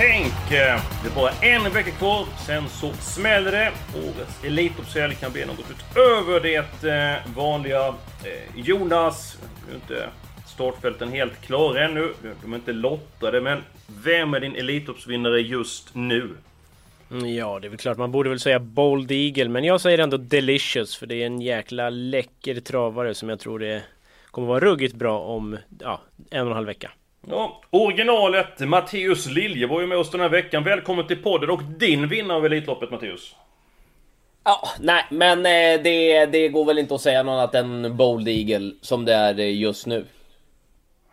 Tänk, eh, det är bara en vecka kvar, sen så smäller det. Årets Elitloppshelg kan bli något utöver det eh, vanliga. Eh, Jonas, nu är inte startfälten helt klara ännu. De är inte lottade, men vem är din Elitloppsvinnare just nu? Mm, ja, det är väl klart man borde väl säga Bold Eagle, men jag säger ändå Delicious för det är en jäkla läcker travare som jag tror det kommer vara ruggigt bra om ja, en och en halv vecka. Ja, originalet Matteus Lilje var ju med oss den här veckan. Välkommen till podden och din vinnare av Elitloppet Matteus. Ja, nej, men eh, det, det går väl inte att säga något annat än Bold Eagle som det är eh, just nu.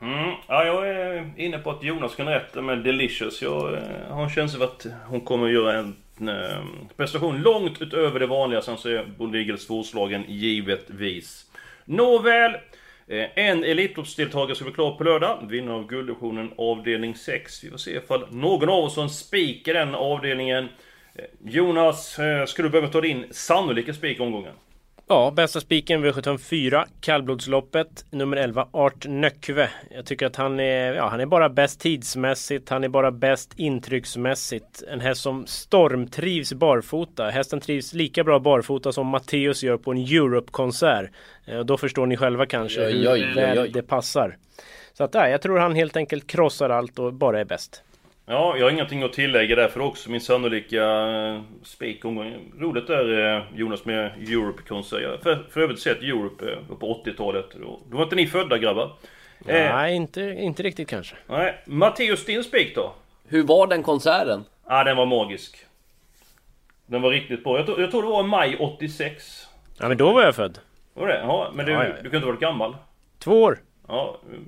Mm. Ja, jag är inne på att Jonas kan rätt med Delicious. Jag eh, har en känsla av att hon kommer att göra en eh, prestation långt utöver det vanliga. Sen så är Bold Eagle svårslagen givetvis. Nåväl. Eh, en Elitloppsdeltagare ska bli klar på lördag. Vinnare av gulddivisionen avdelning 6. Vi får se ifall någon av oss har en spik i den avdelningen. Eh, Jonas, skulle ska du behöva ta din sannolika spik i omgången? Ja, bästa spiken V754, kallblodsloppet, nummer 11, Art Nöckve. Jag tycker att han är, ja, han är bara bäst tidsmässigt, han är bara bäst intrycksmässigt. En häst som stormtrivs barfota. Hästen trivs lika bra barfota som Matteus gör på en Europe-konsert. Eh, Då förstår ni själva kanske hur väl det passar. Så att, ja, jag tror han helt enkelt krossar allt och bara är bäst. Ja, jag har ingenting att tillägga därför också min sannolika eh, spik omgång. Roligt där eh, Jonas med Europe-konsert. Jag har för, för övrigt sett Europe eh, på 80-talet. Då, då var inte ni födda grabbar. Eh, Nej, inte, inte riktigt kanske. nej. Matteus, din spik då? Hur var den konserten? Ja, den var magisk. Den var riktigt bra. Jag, tror- jag tror det var i maj 86. Ja, men då var jag född. Var det? Ja, men du, Ja, ja, ja. du kan inte vara gammal. Två år. Ja. eh,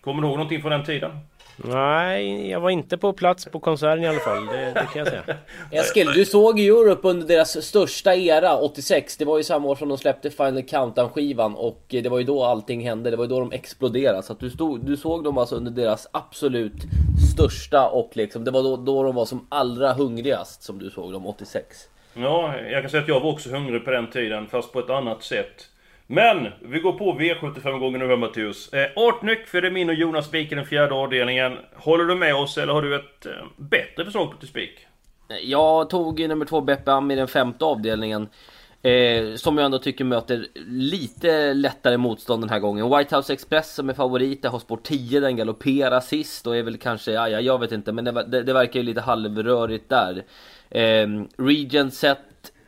Kommer du ihåg någonting från den tiden? Nej, jag var inte på plats på konserten i alla fall. Det, det kan jag säga. Eskil, du såg Europe under deras största era, 86. Det var ju samma år som de släppte Final Countdown-skivan och det var ju då allting hände. Det var ju då de exploderade. Så att du, stod, du såg dem alltså under deras absolut största och liksom, det var då, då de var som allra hungrigast som du såg dem, 86. Ja, jag kan säga att jag var också hungrig på den tiden, fast på ett annat sätt. Men, vi går på V75 gånger nu hör Matteus. Eh, Artnyck, för det är min och Jonas spik i den fjärde avdelningen. Håller du med oss eller har du ett eh, bättre förslag till spik? Jag tog nummer två Beppe Am i den femte avdelningen. Eh, som jag ändå tycker möter lite lättare motstånd den här gången. White House Express som är favorit, där har spår 10, den galopperar sist och är väl kanske, ja, ja jag vet inte, men det, det, det verkar ju lite halvrörigt där. Eh, Regent Set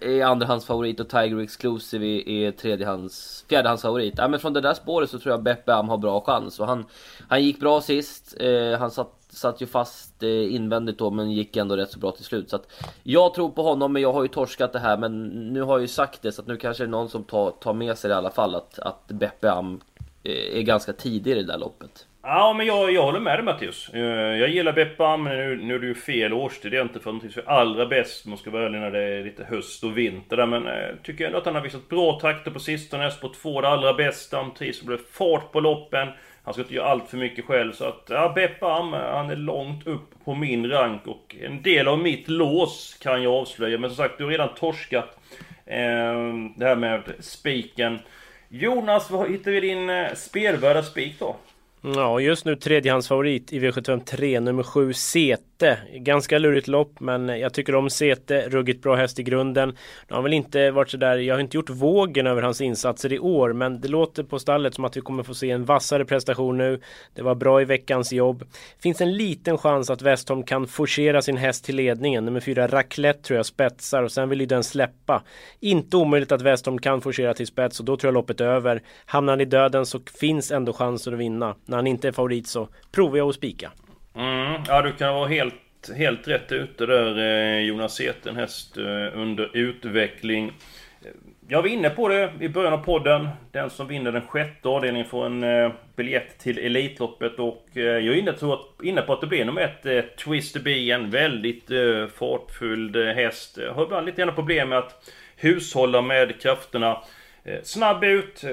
är andrahandsfavorit och Tiger Exclusive är, tredjehands, fjärdehandsfavorit. Ja, men från det där spåret så tror jag Beppe Am har bra chans. Och han, han gick bra sist, eh, han satt, satt ju fast eh, invändigt då men gick ändå rätt så bra till slut. Så att jag tror på honom men jag har ju torskat det här men nu har jag ju sagt det så att nu kanske det är någon som tar, tar med sig det i alla fall att, att Beppe Am eh, är ganska tidig i det där loppet. Ja, men jag, jag håller med dig Mattias. Eh, jag gillar Beppam, men nu, nu är det ju fel årstid. Det är inte för någonting som är allra bäst, man ska vara ärlig, när det är lite höst och vinter där. Men eh, tycker ändå att han har visat bra takter på sistone. Spår 2 det allra bästa. Han trivs och blir fart på loppen. Han ska inte göra allt för mycket själv. Så att, ja, Beppam, han är långt upp på min rank. Och en del av mitt lås kan jag avslöja. Men som sagt, du har redan torskat eh, det här med spiken. Jonas, vad hittar vi din eh, spelvärda spik då? Ja, just nu tredjehandsfavorit i V75 3, nummer 7, Sete. Ganska lurigt lopp, men jag tycker om Sete. Ruggigt bra häst i grunden. Nu har han väl inte varit sådär, jag har inte gjort vågen över hans insatser i år, men det låter på stallet som att vi kommer få se en vassare prestation nu. Det var bra i veckans jobb. Finns en liten chans att Westholm kan forcera sin häst till ledningen. Nummer fyra Raclette tror jag spetsar och sen vill ju den släppa. Inte omöjligt att Westholm kan forcera till spets och då tror jag loppet är över. Hamnar han i döden så finns ändå chansen att vinna. När han inte är favorit så provar jag att spika. Mm, ja, du kan vara helt helt, rätt ute där eh, Jonas Eten, häst eh, under utveckling. Jag var inne på det i början av podden. Den som vinner den sjätte avdelningen får en eh, biljett till Elitloppet och jag är inne, på att det blir nummer ett, eh, Twister B, en väldigt fartfylld häst. Jag har ibland lite grann problem med att hushålla med krafterna. Snabb ut,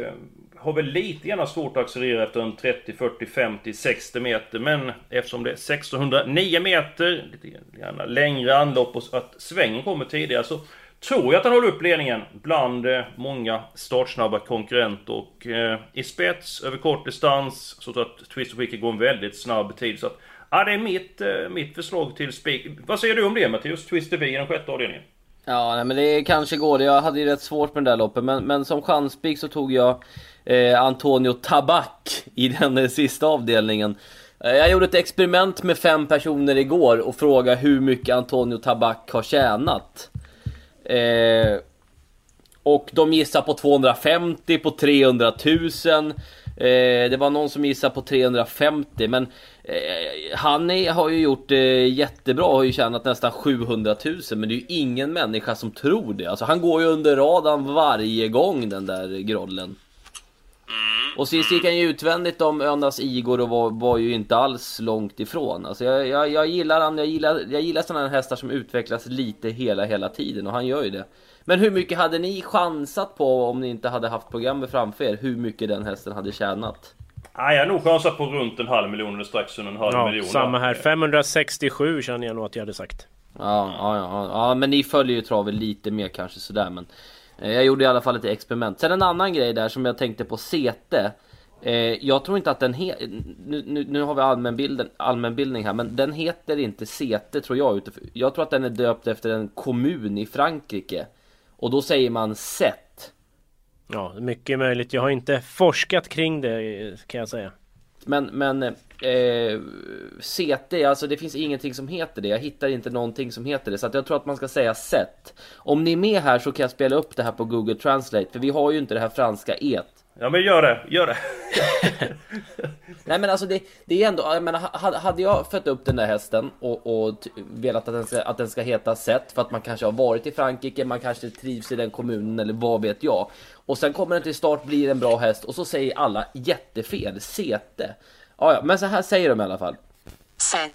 har väl lite grann svårt att accelerera efter en 30, 40, 50, 60 meter. Men eftersom det är 1609 meter, lite grann längre anlopp och att svängen kommer tidigare så tror jag att han håller upp ledningen bland eh, många startsnabba konkurrenter. Och eh, i spets, över kort distans, så tror jag att Twist Wicker går en väldigt snabb tid. Så att, ja, det är mitt, eh, mitt förslag till spik. Vad säger du om det Mattias? Twister B i den sjätte avdelningen? Ja, nej, men det kanske går. Jag hade ju rätt svårt med det där loppet, men, men som chanspik så tog jag eh, Antonio Tabak i den eh, sista avdelningen. Eh, jag gjorde ett experiment med fem personer igår och frågade hur mycket Antonio Tabak har tjänat. Eh, och de gissar på 250, på 300 000. Eh, det var någon som gissade på 350 men eh, han är, har ju gjort det jättebra, har ju tjänat nästan 700 000 men det är ju ingen människa som tror det. Alltså han går ju under radarn varje gång den där grollen. Och sist gick han ju utvändigt om Önas Igor och var, var ju inte alls långt ifrån. Alltså jag, jag, jag gillar han, jag gillar, jag gillar sådana här hästar som utvecklas lite hela, hela tiden och han gör ju det. Men hur mycket hade ni chansat på om ni inte hade haft programmet framför er? Hur mycket den hästen hade tjänat? Nej, jag har nog chansat på runt en halv miljon eller strax under en halv Ja, miljon. samma här. 567 känner jag nog att jag hade sagt. Ja, ja, ja, ja, men ni följer ju travet lite mer kanske sådär men eh, Jag gjorde i alla fall ett experiment. Sen en annan grej där som jag tänkte på Sete eh, Jag tror inte att den heter, nu, nu, nu har vi allmänbilden, allmänbildning här men den heter inte Sete tror jag. Jag tror att den är döpt efter en kommun i Frankrike Och då säger man Set Ja, mycket möjligt. Jag har inte forskat kring det kan jag säga. Men, men eh, CT, alltså det finns ingenting som heter det. Jag hittar inte någonting som heter det. Så jag tror att man ska säga set. Om ni är med här så kan jag spela upp det här på Google Translate. För vi har ju inte det här franska et. Ja men gör det, gör det. Nej men alltså det, det är ändå, jag menar, ha- hade jag fött upp den där hästen och, och velat att den, ska, att den ska heta Set för att man kanske har varit i Frankrike, man kanske trivs i den kommunen eller vad vet jag. Och sen kommer den till start, blir en bra häst och så säger alla jättefel, Sete. Ja, ja, men så här säger de i alla fall. Set.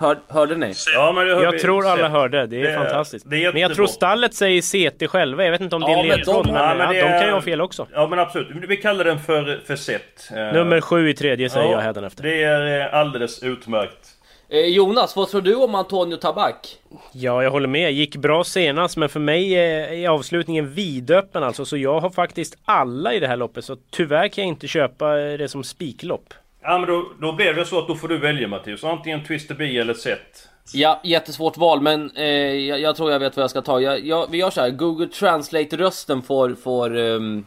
Hör, hörde ni? Ja, men det hör Jag vi tror alla hörde, det är Det är- fantastiskt. det är men jag tror stallet säger CT själva, jag vet inte om det är Ja, men ledtråd, de- men, men ja, det de är- kan ju ha fel också. Ja men absolut, vi kallar den för, för set. Eh, Nummer sju i tredje säger ja, jag hädanefter. Det är eh, alldeles utmärkt. Eh, Jonas, vad tror du om Antonio Tabak? Ja, jag håller med. Gick bra senast, men för mig är är avslutningen vidöppen alltså. Så jag har faktiskt alla i det här loppet. Så tyvärr kan jag inte köpa det som spiklopp. Ja men då, då blir det så att då får du välja Mattias. Antingen Twister B eller set. Ja, jättesvårt val, men eh, jag, jag tror jag vet vad jag ska ta. Jag, jag, vi gör så här, Google Translate-rösten får, får ehm,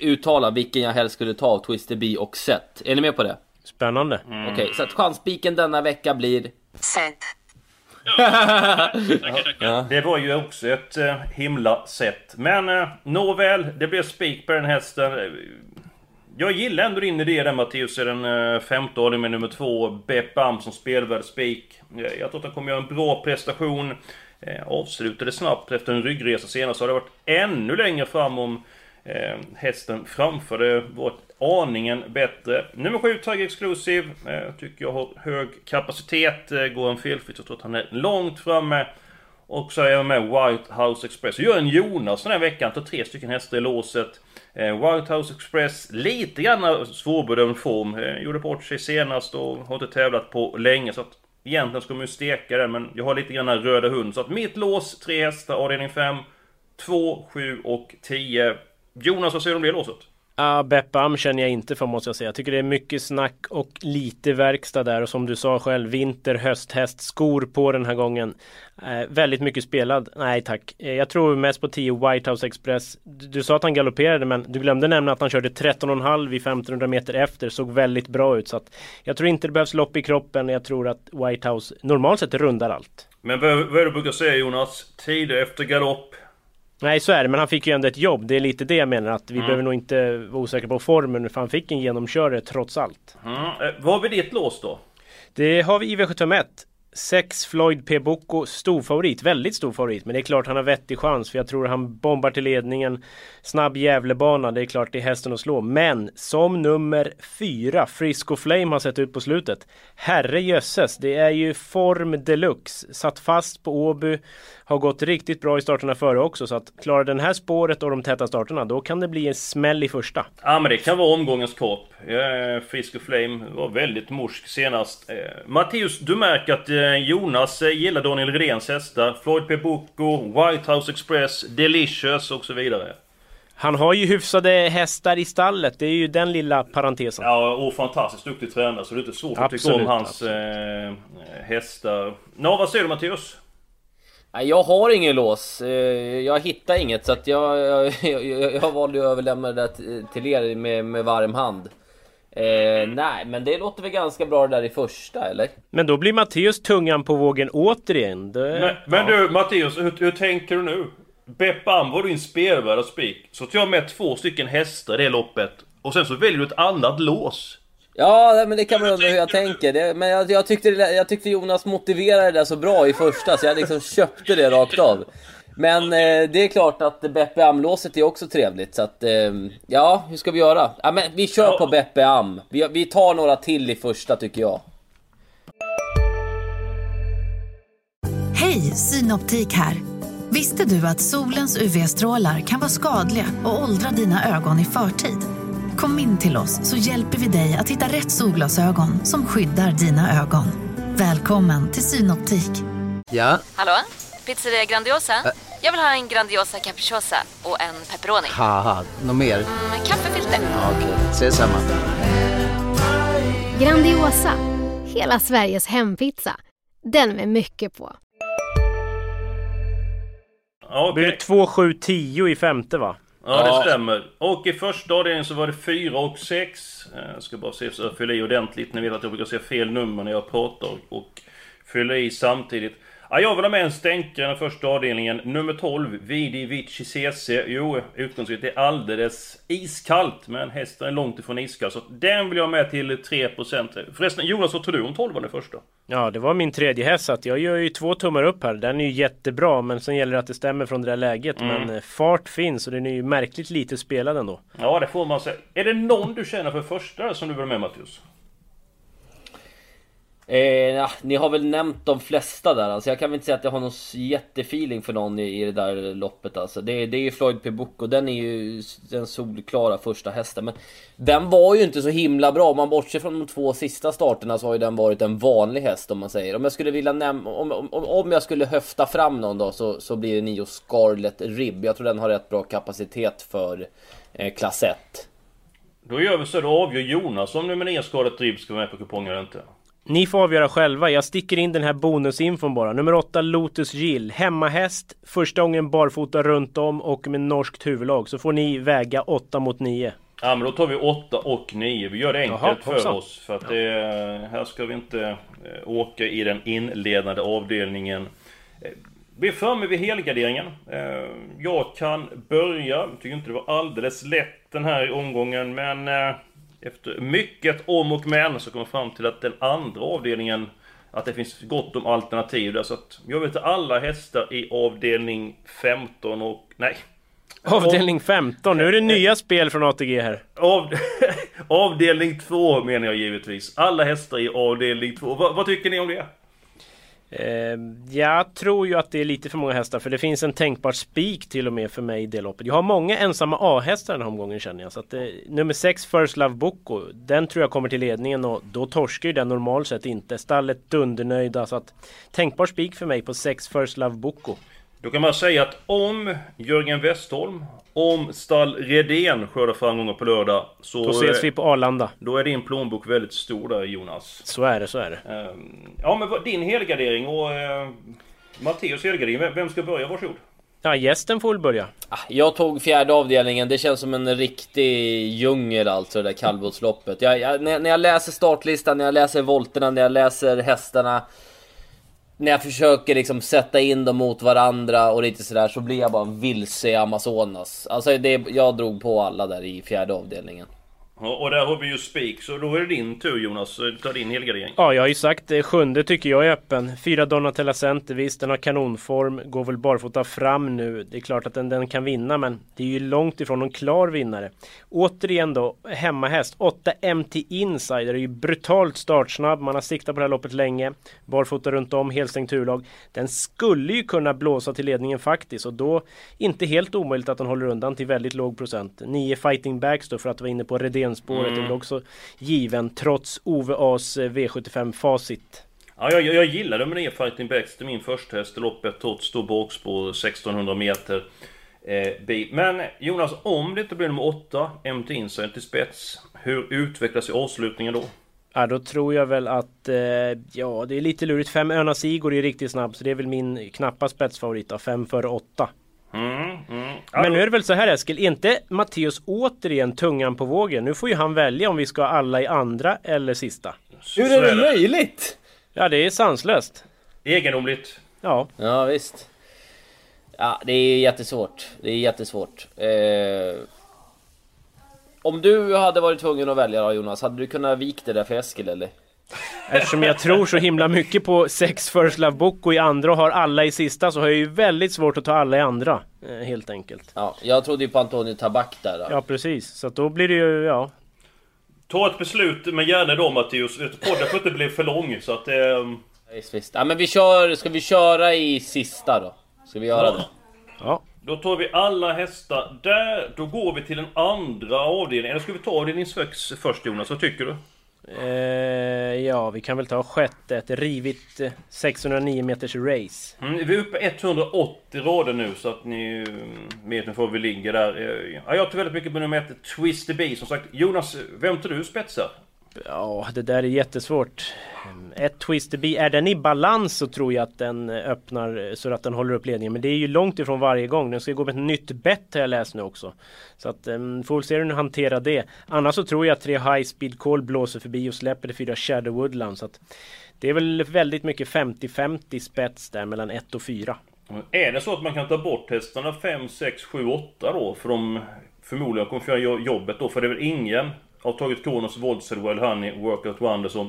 uttala vilken jag helst skulle ta av Twister B och Set. Är ni med på det? Spännande. Okej, så att chansspiken denna vecka blir... Set. Det var ju också ett eh, himla set. Men eh, nåväl, det blev spik på den hästen. Jag gillar ändå din idé där Mattias i den eh, femte avdelningen med nummer två. Bepp Am som spelvärd spik. Eh, jag tror att han kommer göra en bra prestation. Eh, Avslutade snabbt efter en ryggresa senast. Så har det varit ännu längre fram om eh, hästen framför. Det varit aningen bättre. Nummer 7, Tiger Exclusive. Eh, tycker jag har hög kapacitet. Eh, går en felfritt. Jag tror att han är långt framme. Och så är jag med White House Express. Jag gör en Jonas den här veckan. Tar tre stycken hästar i låset. Eh, White House Express, lite grann svårbedömd form. Eh, gjorde bort sig senast och har inte tävlat på länge. Så att egentligen ska man ju steka den. Men jag har lite grann röda hund. Så att mitt lås, tre hästar, avdelning 5. 2, 7 och 10. Jonas, vad säger du om det låset? Ja, Beppe Am känner jag inte för måste jag säga. Jag tycker det är mycket snack och lite verkstad där. Och som du sa själv, vinter, höst, häst, skor på den här gången. Uh, väldigt mycket spelad. Nej tack. Uh, jag tror mest på 10 White House Express. Du, du sa att han galopperade men du glömde nämna att han körde 13,5 i 1500 meter efter. Såg väldigt bra ut. Så att jag tror inte det behövs lopp i kroppen. Jag tror att White House normalt sett rundar allt. Men vad, vad är det du brukar säga Jonas? Tider efter galopp. Nej så är det, men han fick ju ändå ett jobb. Det är lite det jag menar. Att vi behöver nog inte vara osäkra på formen. För han fick en genomkörare trots allt. Mm. Eh, vad vi ditt lås då? Det har vi i V751. 6 Floyd P Bocco, stor favorit, väldigt stor favorit. Men det är klart han har vettig chans för jag tror han bombar till ledningen. Snabb Gävlebana, det är klart det är hästen att slå. Men som nummer 4, Frisco Flame har sett ut på slutet. Herre jösses, det är ju form deluxe. Satt fast på Åby. Har gått riktigt bra i starterna före också. Så att klarar den här spåret och de täta starterna, då kan det bli en smäll i första. Ja men det kan vara omgångens kopp. Frisco Flame var väldigt morsk senast. Eh, Matteus, du märker att eh, Jonas eh, gillar Daniel Redéns hästar. Floyd P. Bocco, White House Express, Delicious och så vidare. Han har ju hyfsade hästar i stallet. Det är ju den lilla parentesen. Ja, och fantastiskt duktig tränare. Så det är inte svårt att tycka om hans eh, hästar. Nå, vad säger du Matteus? Jag har ingen lås. Eh, jag hittar inget så att jag, jag, jag, jag valde att överlämna det till er med, med varm hand. Eh, nej, men det låter väl ganska bra det där i första, eller? Men då blir Matteus tungan på vågen återigen. Det... Men, men ja. du Matteus, hur, hur, tänker du nu? Beppan var din spelvärda spik. Så tar jag med två stycken hästar i det loppet. Och sen så väljer du ett annat lås. Ja, men det kan man undra hur jag tänker. Det, men jag, jag, tyckte, jag tyckte Jonas motiverade det så bra i första, så jag liksom köpte det rakt av. Men eh, det är klart att Beppe Am-låset är också trevligt, så att... Eh, ja, hur ska vi göra? Ja, men vi kör ja. på Beppe Am. Vi, vi tar några till i första, tycker jag. Hej, Synoptik här. Visste du att solens UV-strålar kan vara skadliga och åldra dina ögon i förtid? Kom in till oss så hjälper vi dig att hitta rätt solglasögon som skyddar dina ögon. Välkommen till Synoptik. Ja? Hallå? Pizzeria Grandiosa? Ä Jag vill ha en Grandiosa capriciosa och en pepperoni. något mer? Mm, en kaffefilter. Ja, Okej, okay. ses samma. Grandiosa, hela Sveriges hempizza. Den med mycket på. Ja, okay. Det blir 2, 7, 10 i femte va? Ja, det stämmer. Och i första avdelningen så var det 4 och 6. Jag eh, ska bara se så jag fyller i ordentligt. Ni vet att jag brukar säga fel nummer när jag pratar och fyller i samtidigt. Ja, jag vill ha med en stänkare i den första avdelningen. Nummer 12, Vidi Vici CC. Jo, utgångsläget är alldeles iskallt. Men hästen är långt ifrån iskall. Så den vill jag ha med till 3%. Förresten, Jonas, vad tror du om 12 i första? Ja, det var min tredje häst. Så jag gör ju två tummar upp här. Den är ju jättebra. Men sen gäller det att det stämmer från det där läget. Mm. Men eh, fart finns och den är ju märkligt lite spelad ändå. Ja, det får man säga. Är det någon du känner för första som du vill ha med Mattias? Eh, ah, ni har väl nämnt de flesta där alltså. Jag kan väl inte säga att jag har någon jättefeeling för någon i, i det där loppet alltså. Det, det är ju Floyd Pibuk och den är ju den solklara första hästen. Men den var ju inte så himla bra. Om man bortser från de två sista starterna så har ju den varit en vanlig häst om man säger. Om jag skulle vilja nämna, om, om, om jag skulle höfta fram någon då så, så blir det Nio Scarlet Rib. Jag tror den har rätt bra kapacitet för eh, klass 1. Då gör vi så, då avgör Jonas om nummer 9 Scarlet Rib ska vara med på kupongen eller inte. Ni får avgöra själva. Jag sticker in den här bonusinfon bara. Nummer 8 Lotus Gill. Hemmahäst. Första gången barfota runt om och med norskt huvudlag. Så får ni väga 8 mot 9. Ja men då tar vi 8 och 9. Vi gör det enkelt Jaha, för oss. För att det, här ska vi inte eh, åka i den inledande avdelningen. Eh, vi är framme vid helgarderingen. Eh, jag kan börja. Jag tycker inte det var alldeles lätt den här omgången men efter mycket om och men så kom jag fram till att den andra avdelningen att det finns gott om alternativ där så att jag vet alla hästar i avdelning 15 och... Nej. Avdelning 15, nu är det nya spel från ATG här. Av, avdelning 2 menar jag givetvis. Alla hästar i avdelning 2. Va, vad tycker ni om det? Eh, jag tror ju att det är lite för många hästar för det finns en tänkbar spik till och med för mig i det loppet. Jag har många ensamma A-hästar den här omgången känner jag. Så att, eh, nummer 6 First Love Boko, den tror jag kommer till ledningen och då torskar ju den normalt sett inte. Stallet dundernöjda så att tänkbar spik för mig på 6 First Love Boko. Då kan man säga att om Jörgen Westholm, om Stall Redén skördar framgångar på lördag så... Då ses vi på Arlanda. Då är din plånbok väldigt stor där Jonas. Så är det, så är det. Ehm, ja men din helgardering och uh, Matteus helgardering, vem ska börja? Varsågod. Ja, gästen får väl börja. Ah, jag tog fjärde avdelningen, det känns som en riktig djungel alltså det där kallblodsloppet. Jag, jag, när, när jag läser startlistan, när jag läser volterna, när jag läser hästarna när jag försöker liksom sätta in dem mot varandra och lite sådär så blir jag bara vilse i Amazonas. Alltså det, jag drog på alla där i fjärde avdelningen. Och där har vi ju spik, så då är det din tur Jonas. Ta din helgardering. Ja, jag har ju sagt det. Sjunde tycker jag är öppen. Fyra Donatella Center, visst den har kanonform. Går väl barfota fram nu. Det är klart att den, den kan vinna, men det är ju långt ifrån någon klar vinnare. Återigen då, hemmahäst. 8 MT Insider är ju brutalt startsnabb. Man har siktat på det här loppet länge. Barfota runt om, helstängt turlag. Den skulle ju kunna blåsa till ledningen faktiskt och då inte helt omöjligt att den håller undan till väldigt låg procent. 9 Fighting Backs då för att vara inne på Redén spåret mm. är väl också given trots Ove As V75 facit. Ja, jag, jag gillade med nya Fighting Backs till min första häst i loppet trots då bakspår 1600 meter. Eh, Men Jonas, om det inte blir nummer 8, MT Inside till spets, hur utvecklas i avslutningen då? Ja, då tror jag väl att, eh, ja det är lite lurigt. Fem Öna Igor är riktigt snabb så det är väl min knappa spetsfavorit då, fem före åtta. Mm. Men nu är det väl så här Eskil, inte Matteus återigen tungan på vågen? Nu får ju han välja om vi ska ha alla i andra eller sista. Hur är det möjligt? Ja, det är sanslöst. Egendomligt. Ja. Ja, visst. Ja, det är jättesvårt. Det är jättesvårt. Eh... Om du hade varit tvungen att välja då Jonas, hade du kunnat vika det där för Eskil eller? Eftersom jag tror så himla mycket på sex First Love Boko i andra och har alla i sista så har jag ju väldigt svårt att ta alla i andra. Eh, helt enkelt. Ja, jag trodde ju på Antonio Tabak där. Då. Ja precis, så att då blir det ju, ja. Ta ett beslut, men gärna då Mattias. Podden får inte bli för lång så att... Eh... Visst, visst. Ja men vi kör, ska vi köra i sista då? Ska vi göra ja. det? Ja. Då tar vi alla hästar där. Då går vi till den andra avdelningen. Eller ska vi ta avdelning 6 först Jonas? Vad tycker du? Eh, ja, vi kan väl ta sjätte. Ett rivigt eh, 609 meters race. Mm, vi är uppe 180 rader nu så att ni mm, vet ungefär var vi ligger där. Eh, ja, jag tror väldigt mycket på nummer ett, Twisty B. Som sagt, Jonas, vem tar du spetsar? Ja, det där är jättesvårt. Ett Twister B, är den i balans så tror jag att den eh, öppnar eh, så att den håller upp ledningen. Men det är ju långt ifrån varje gång. Den ska gå med ett nytt bett har jag läst nu också. Så att um, får se hur den hanterar det. Annars så tror jag att tre High Speed Call blåser förbi och släpper det fyra Shadow Woodland. Så att det är väl väldigt mycket 50-50 spets där mellan 1 och 4. Är det så att man kan ta bort hästarna 5, 6, 7, 8 då? För de förmodligen kommer få göra jobbet då. För det är väl ingen har tagit Kronos, Voldsed, Wild Honey, Workout Wonder som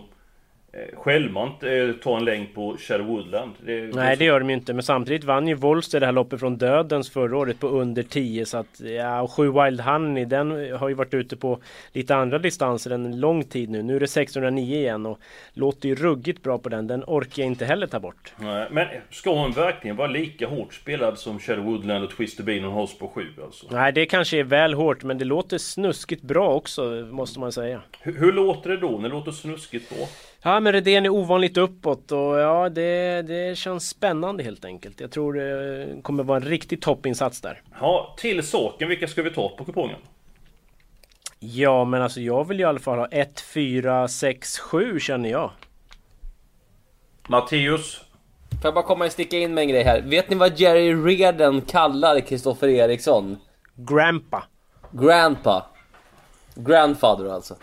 självmant eh, tar en längd på Shadow Woodland. Det, Nej det gör de ju inte men samtidigt vann ju Volster det här loppet från Dödens förra året på under 10 så att ja, och 7 Wild Honey den har ju varit ute på lite andra distanser en lång tid nu. Nu är det 609 igen och låter ju ruggigt bra på den. Den orkar jag inte heller ta bort. Nej, men ska hon verkligen vara lika hårt spelad som Shadow Woodland och Twister Bean och House på 7 alltså? Nej det kanske är väl hårt men det låter snuskigt bra också måste man säga. Hur, hur låter det då? Det låter snuskigt bra? Ja men Redén är ovanligt uppåt och ja det, det känns spännande helt enkelt. Jag tror det kommer vara en riktig toppinsats där. Ja, till saken, vilka ska vi ta på kupongen? Ja men alltså jag vill i alla fall ha 1, 4, 6, 7 känner jag. Matteus? Får jag bara komma och sticka in med en grej här? Vet ni vad Jerry Reardon kallar Kristoffer Eriksson? Grandpa. Grandpa. Grandfather alltså.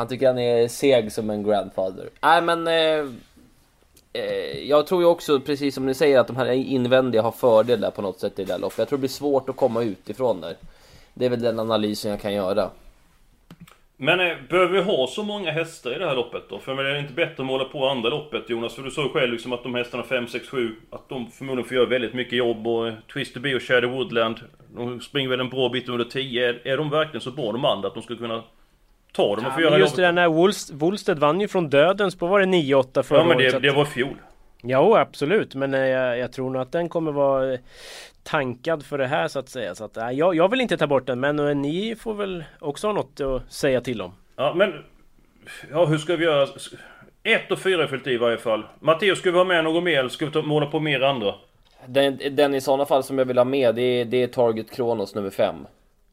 Han tycker han är seg som en grandfather. Nej men... Eh, eh, jag tror ju också, precis som ni säger, att de här invändiga har fördel där på något sätt i det där loppet. Jag tror det blir svårt att komma utifrån där. Det är väl den analysen jag kan göra. Men eh, behöver vi ha så många hästar i det här loppet då? För det är det inte bättre att måla på andra loppet Jonas? För du sa ju själv liksom att de hästarna 5, 6, 7 Att de förmodligen får göra väldigt mycket jobb och eh, Twister B och Shadow Woodland De springer väl en bra bit under 10 är, är de verkligen så bra de andra att de ska kunna ta dem och få ja, göra Just det där när Wolst, Wolsted vann ju från dödens på var det 9-8 förra Ja men det, året, det var fjol. Ja absolut men eh, jag, jag, tror nog att den kommer vara tankad för det här så att säga. Så att, äh, jag, jag vill inte ta bort den men ni får väl också ha något att säga till om. Ja men... Ja hur ska vi göra? Ett och fyra är fyllt i varje fall. Matteo, ska vi ha med något mer ska vi ta, måla på mer andra? Den, den i sådana fall som jag vill ha med det är, det är Target Kronos nummer 5.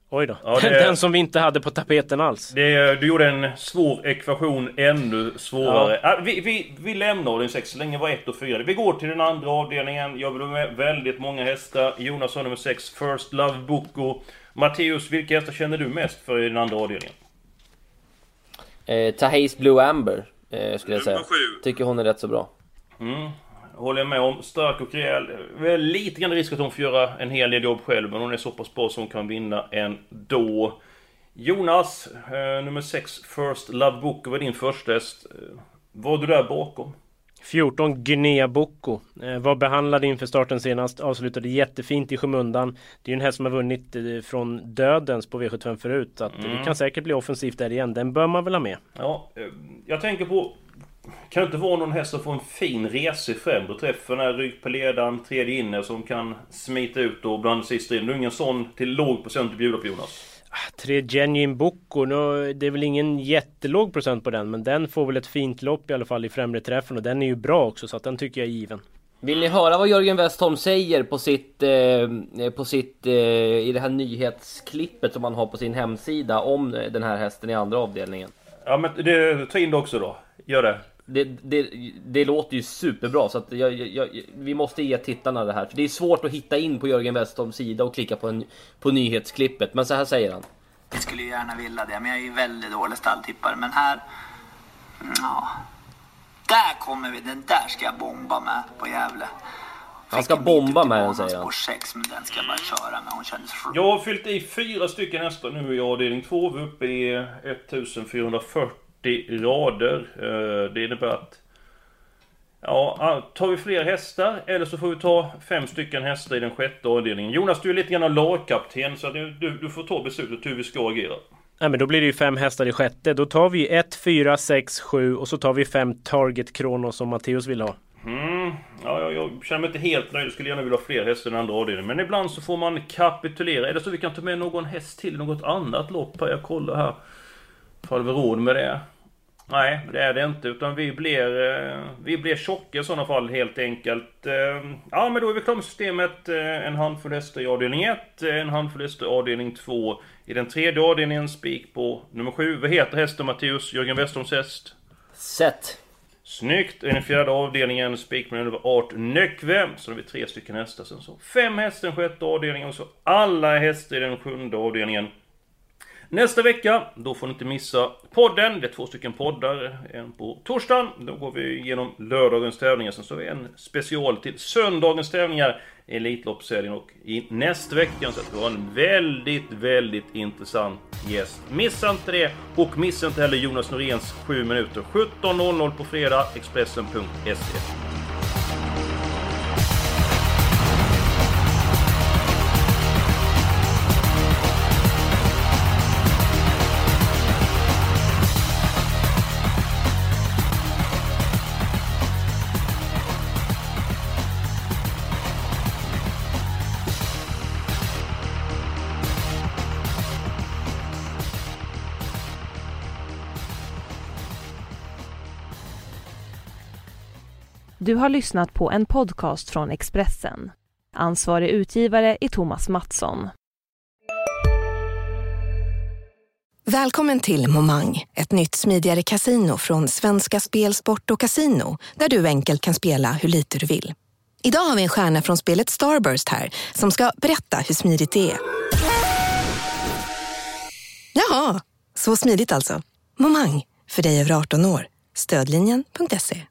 Oj då. Ja, det, den som vi inte hade på tapeten alls. Det, du gjorde en svår ekvation ännu svårare. Ja. vi, vi, vi lämnar avdelning 6 så länge var 1 och 4. Vi går till den andra avdelningen. Jag vill ha med väldigt många hästar. Jonas har nummer 6, First Love Boko. Matteus, vilka hästar känner du mest för i den andra avdelningen? Eh, Tahis Blue Amber, eh, skulle jag säga. Tycker hon är rätt så bra. Mm. Håller jag med om. Stark och rejäl. Väl lite grann risk att hon får göra en hel del jobb själv, men hon är så pass bra som hon kan vinna ändå. Jonas, eh, nummer 6, First Love Book var din första häst. Eh, var du där bakom? 14 Guinea Bocco eh, Var behandlad inför starten senast Avslutade jättefint i skymundan Det är ju en häst som har vunnit eh, från dödens på V75 förut Så att Mm. det kan säkert bli offensivt där igen Den bör man väl ha med Ja, eh, jag tänker på... Kan det inte vara någon häst som får en fin resa i främre träffen? Här rygg på ledaren, tredje inne som kan smita ut och blanda sig i striden. Du ingen sån till låg procent att bjuda på Jonas? Tre Genuine nu, Det är väl ingen jättelåg procent på den Men den får väl ett fint lopp i alla fall i främre träffen Och den är ju bra också så att den tycker jag är given Vill ni höra vad Jörgen Westholm säger på sitt, eh, på sitt eh, i det här nyhetsklippet som han har på sin hemsida om den här hästen i andra avdelningen? Ja men det, ta in det också då. Gör det. Det, det, det låter ju superbra så att jag, jag, jag, vi måste ge tittarna det här. För det är svårt att hitta in på Jörgen Westholms sida och klicka på, en, på nyhetsklippet. Men så här säger han. Jag skulle ju gärna vilja det, men jag är ju väldigt dålig stalltippare. Men här... Ja. Där kommer vi, den där ska jag bomba med på Gävle. Han ska bomba med den säger han. 6, men den ska jag bara köra med. Hon kändes Jag har fyllt i fyra stycken hästar nu i avdelning 2. Vi är uppe i 1440 rader. Eh, Det innebär att... Ja, tar vi fler hästar eller så får vi ta fem stycken hästar i den sjätte avdelningen. Jonas, du är lite grann lagkapten så du, du, du får ta beslutet hur vi ska agera. Nej men då blir det ju fem hästar i sjätte Då tar vi 1, 4, 6, 7 och så tar vi fem Target Kronos som Matteus vill ha Mm, ja, jag, jag känner mig inte helt nöjd. Jag skulle gärna vilja ha fler hästar i den andra avdelningen. Men ibland så får man kapitulera. Det så vi kan ta med någon häst till något annat lopp? Jag kollar här. Får vi råd med det? Nej, det är det inte. Utan vi blir, eh, vi blir tjocka i sådana fall helt enkelt. Eh, Ja, men då är vi klara med systemet. Eh, En handfull hästar i avdelning 1. En handfull hästar i avdelning 2. I den tredje avdelningen spik på nummer 7. Vad heter hästen Matteus? Jörgen Westholms häst? Sett. Snyggt! I den fjärde avdelningen spik med nummer Art Nökve. Så har vi tre stycken hästar. Sen så fem hästar i den sjätte avdelningen och så alla hästar i den sjunde avdelningen. Nästa vecka, då får ni inte missa podden. Det är två stycken poddar. En på torsdagen. Då går vi igenom lördagens tävlingar. Sen så har vi en special till söndagens tävlingar. Elitloppshelgen och i nästa vecka så att vi har en väldigt, väldigt intressant gäst. Missa inte det! Och missa inte heller Jonas Noréns 7 minuter. 17.00 på fredag, Expressen.se. Du har lyssnat på en podcast från Expressen. Ansvarig utgivare är Thomas Mattsson. Välkommen till Momang, ett nytt smidigare casino från Svenska Spel, Sport och Casino där du enkelt kan spela hur lite du vill. Idag har vi en stjärna från spelet Starburst här som ska berätta hur smidigt det är. Jaha, så smidigt alltså. Momang, för dig över 18 år. Stödlinjen.se.